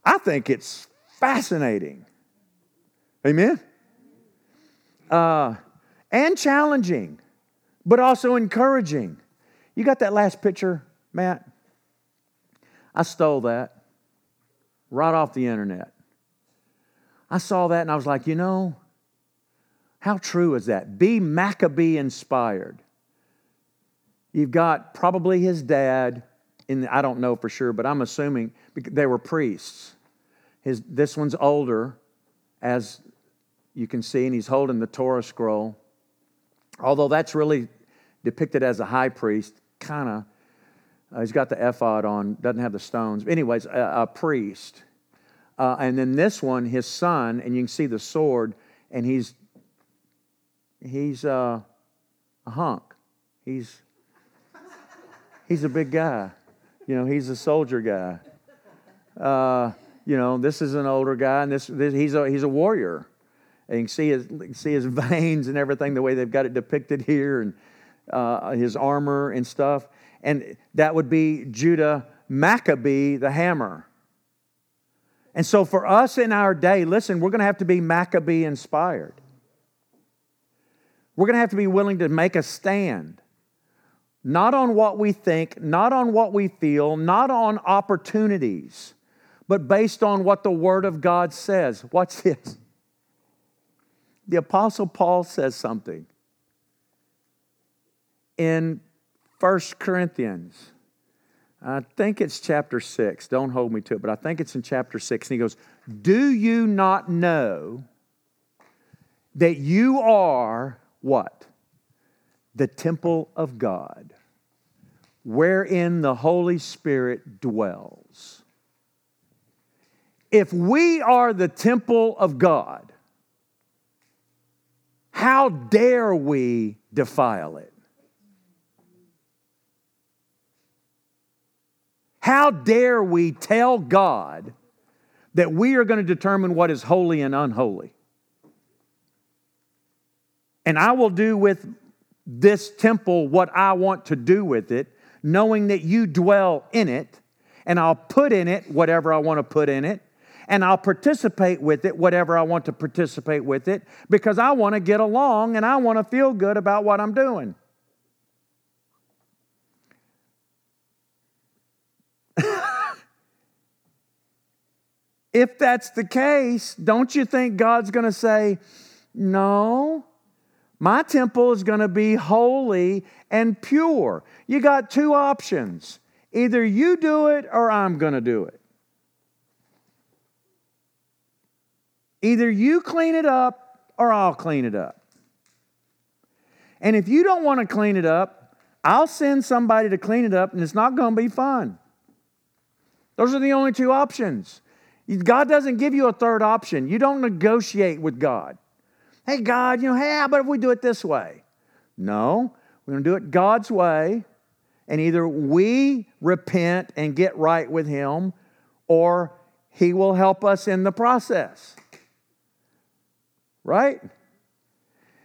I think it's fascinating. Amen? Uh, and challenging, but also encouraging. You got that last picture, Matt? I stole that right off the internet. I saw that and I was like, you know, how true is that? Be Maccabee inspired. You've got probably his dad, in I don't know for sure, but I'm assuming they were priests. His, this one's older, as you can see, and he's holding the Torah scroll. Although that's really depicted as a high priest, kind of. Uh, he's got the ephod on, doesn't have the stones. Anyways, a, a priest. Uh, and then this one, his son, and you can see the sword, and he's he's uh, a hunk. He's he's a big guy. You know, he's a soldier guy. Uh, you know, this is an older guy, and this, this he's a he's a warrior. And you can see his see his veins and everything the way they've got it depicted here, and uh, his armor and stuff. And that would be Judah Maccabee, the hammer. And so for us in our day, listen, we're going to have to be Maccabee inspired. We're going to have to be willing to make a stand. Not on what we think, not on what we feel, not on opportunities, but based on what the Word of God says. Watch this. The Apostle Paul says something. in First Corinthians. I think it's chapter 6. Don't hold me to it, but I think it's in chapter 6. And he goes, Do you not know that you are what? The temple of God, wherein the Holy Spirit dwells. If we are the temple of God, how dare we defile it? How dare we tell God that we are going to determine what is holy and unholy? And I will do with this temple what I want to do with it, knowing that you dwell in it, and I'll put in it whatever I want to put in it, and I'll participate with it whatever I want to participate with it, because I want to get along and I want to feel good about what I'm doing. If that's the case, don't you think God's going to say, No, my temple is going to be holy and pure? You got two options either you do it or I'm going to do it. Either you clean it up or I'll clean it up. And if you don't want to clean it up, I'll send somebody to clean it up and it's not going to be fun. Those are the only two options. God doesn't give you a third option. You don't negotiate with God. Hey, God, you know, hey, how about if we do it this way? No, we're going to do it God's way. And either we repent and get right with Him, or He will help us in the process. Right?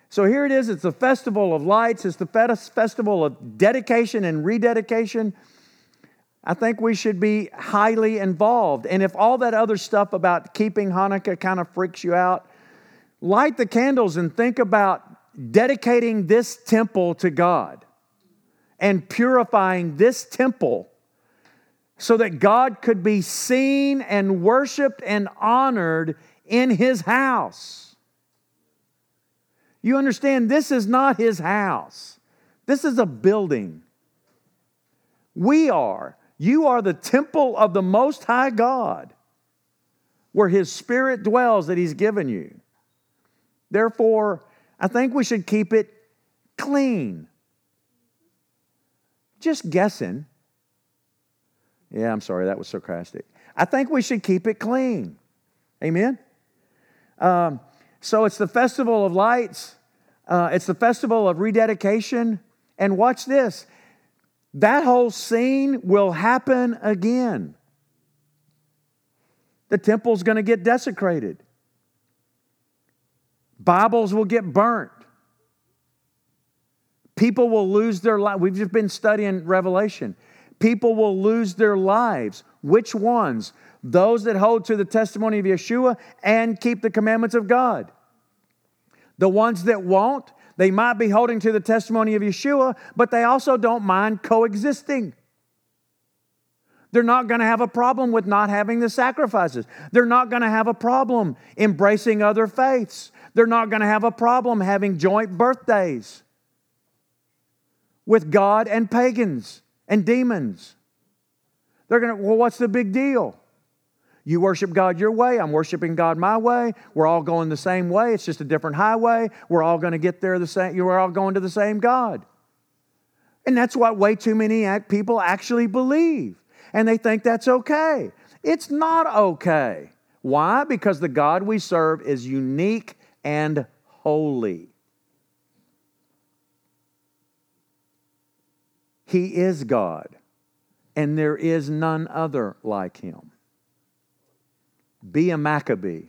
So here it is. It's the festival of lights. It's the festival of dedication and rededication. I think we should be highly involved. And if all that other stuff about keeping Hanukkah kind of freaks you out, light the candles and think about dedicating this temple to God and purifying this temple so that God could be seen and worshiped and honored in His house. You understand, this is not His house, this is a building. We are. You are the temple of the Most High God, where His Spirit dwells that He's given you. Therefore, I think we should keep it clean. Just guessing. Yeah, I'm sorry, that was sarcastic. I think we should keep it clean. Amen? Um, so it's the Festival of Lights, uh, it's the Festival of Rededication. And watch this that whole scene will happen again. The temple's going to get desecrated. Bibles will get burnt. People will lose their life. We've just been studying Revelation. People will lose their lives. Which ones? Those that hold to the testimony of Yeshua and keep the commandments of God. The ones that won't, they might be holding to the testimony of Yeshua, but they also don't mind coexisting. They're not going to have a problem with not having the sacrifices. They're not going to have a problem embracing other faiths. They're not going to have a problem having joint birthdays with God and pagans and demons. They're going to, well, what's the big deal? You worship God your way, I'm worshiping God my way. We're all going the same way. It's just a different highway. We're all going to get there the same, You're all going to the same God. And that's what way too many people actually believe. And they think that's okay. It's not okay. Why? Because the God we serve is unique and holy. He is God, and there is none other like him. Be a Maccabee.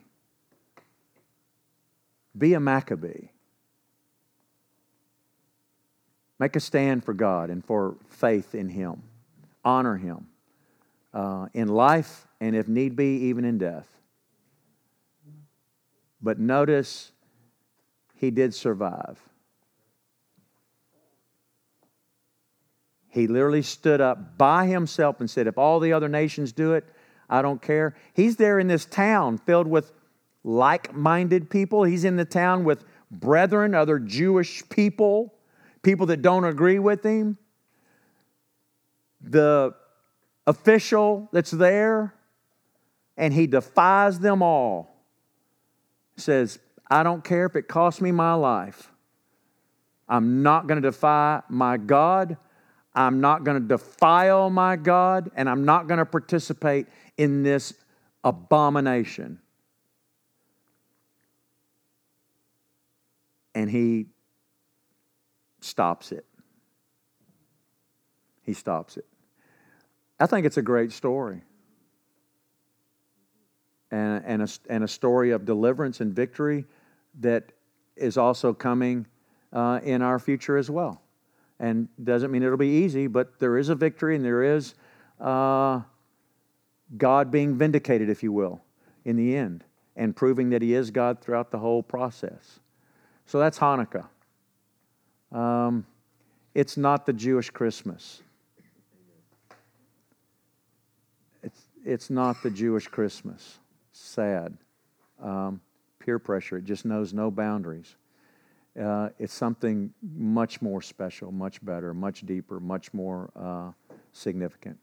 Be a Maccabee. Make a stand for God and for faith in Him. Honor Him uh, in life and, if need be, even in death. But notice he did survive. He literally stood up by himself and said, If all the other nations do it, I don't care. He's there in this town filled with like minded people. He's in the town with brethren, other Jewish people, people that don't agree with him, the official that's there, and he defies them all. Says, I don't care if it costs me my life. I'm not going to defy my God. I'm not going to defile my God, and I'm not going to participate in this abomination. And he stops it. He stops it. I think it's a great story. And, and, a, and a story of deliverance and victory that is also coming uh, in our future as well. And doesn't mean it'll be easy, but there is a victory and there is uh, God being vindicated, if you will, in the end, and proving that He is God throughout the whole process. So that's Hanukkah. Um, it's not the Jewish Christmas. It's, it's not the Jewish Christmas. Sad. Um, peer pressure, it just knows no boundaries. Uh, it's something much more special, much better, much deeper, much more uh, significant.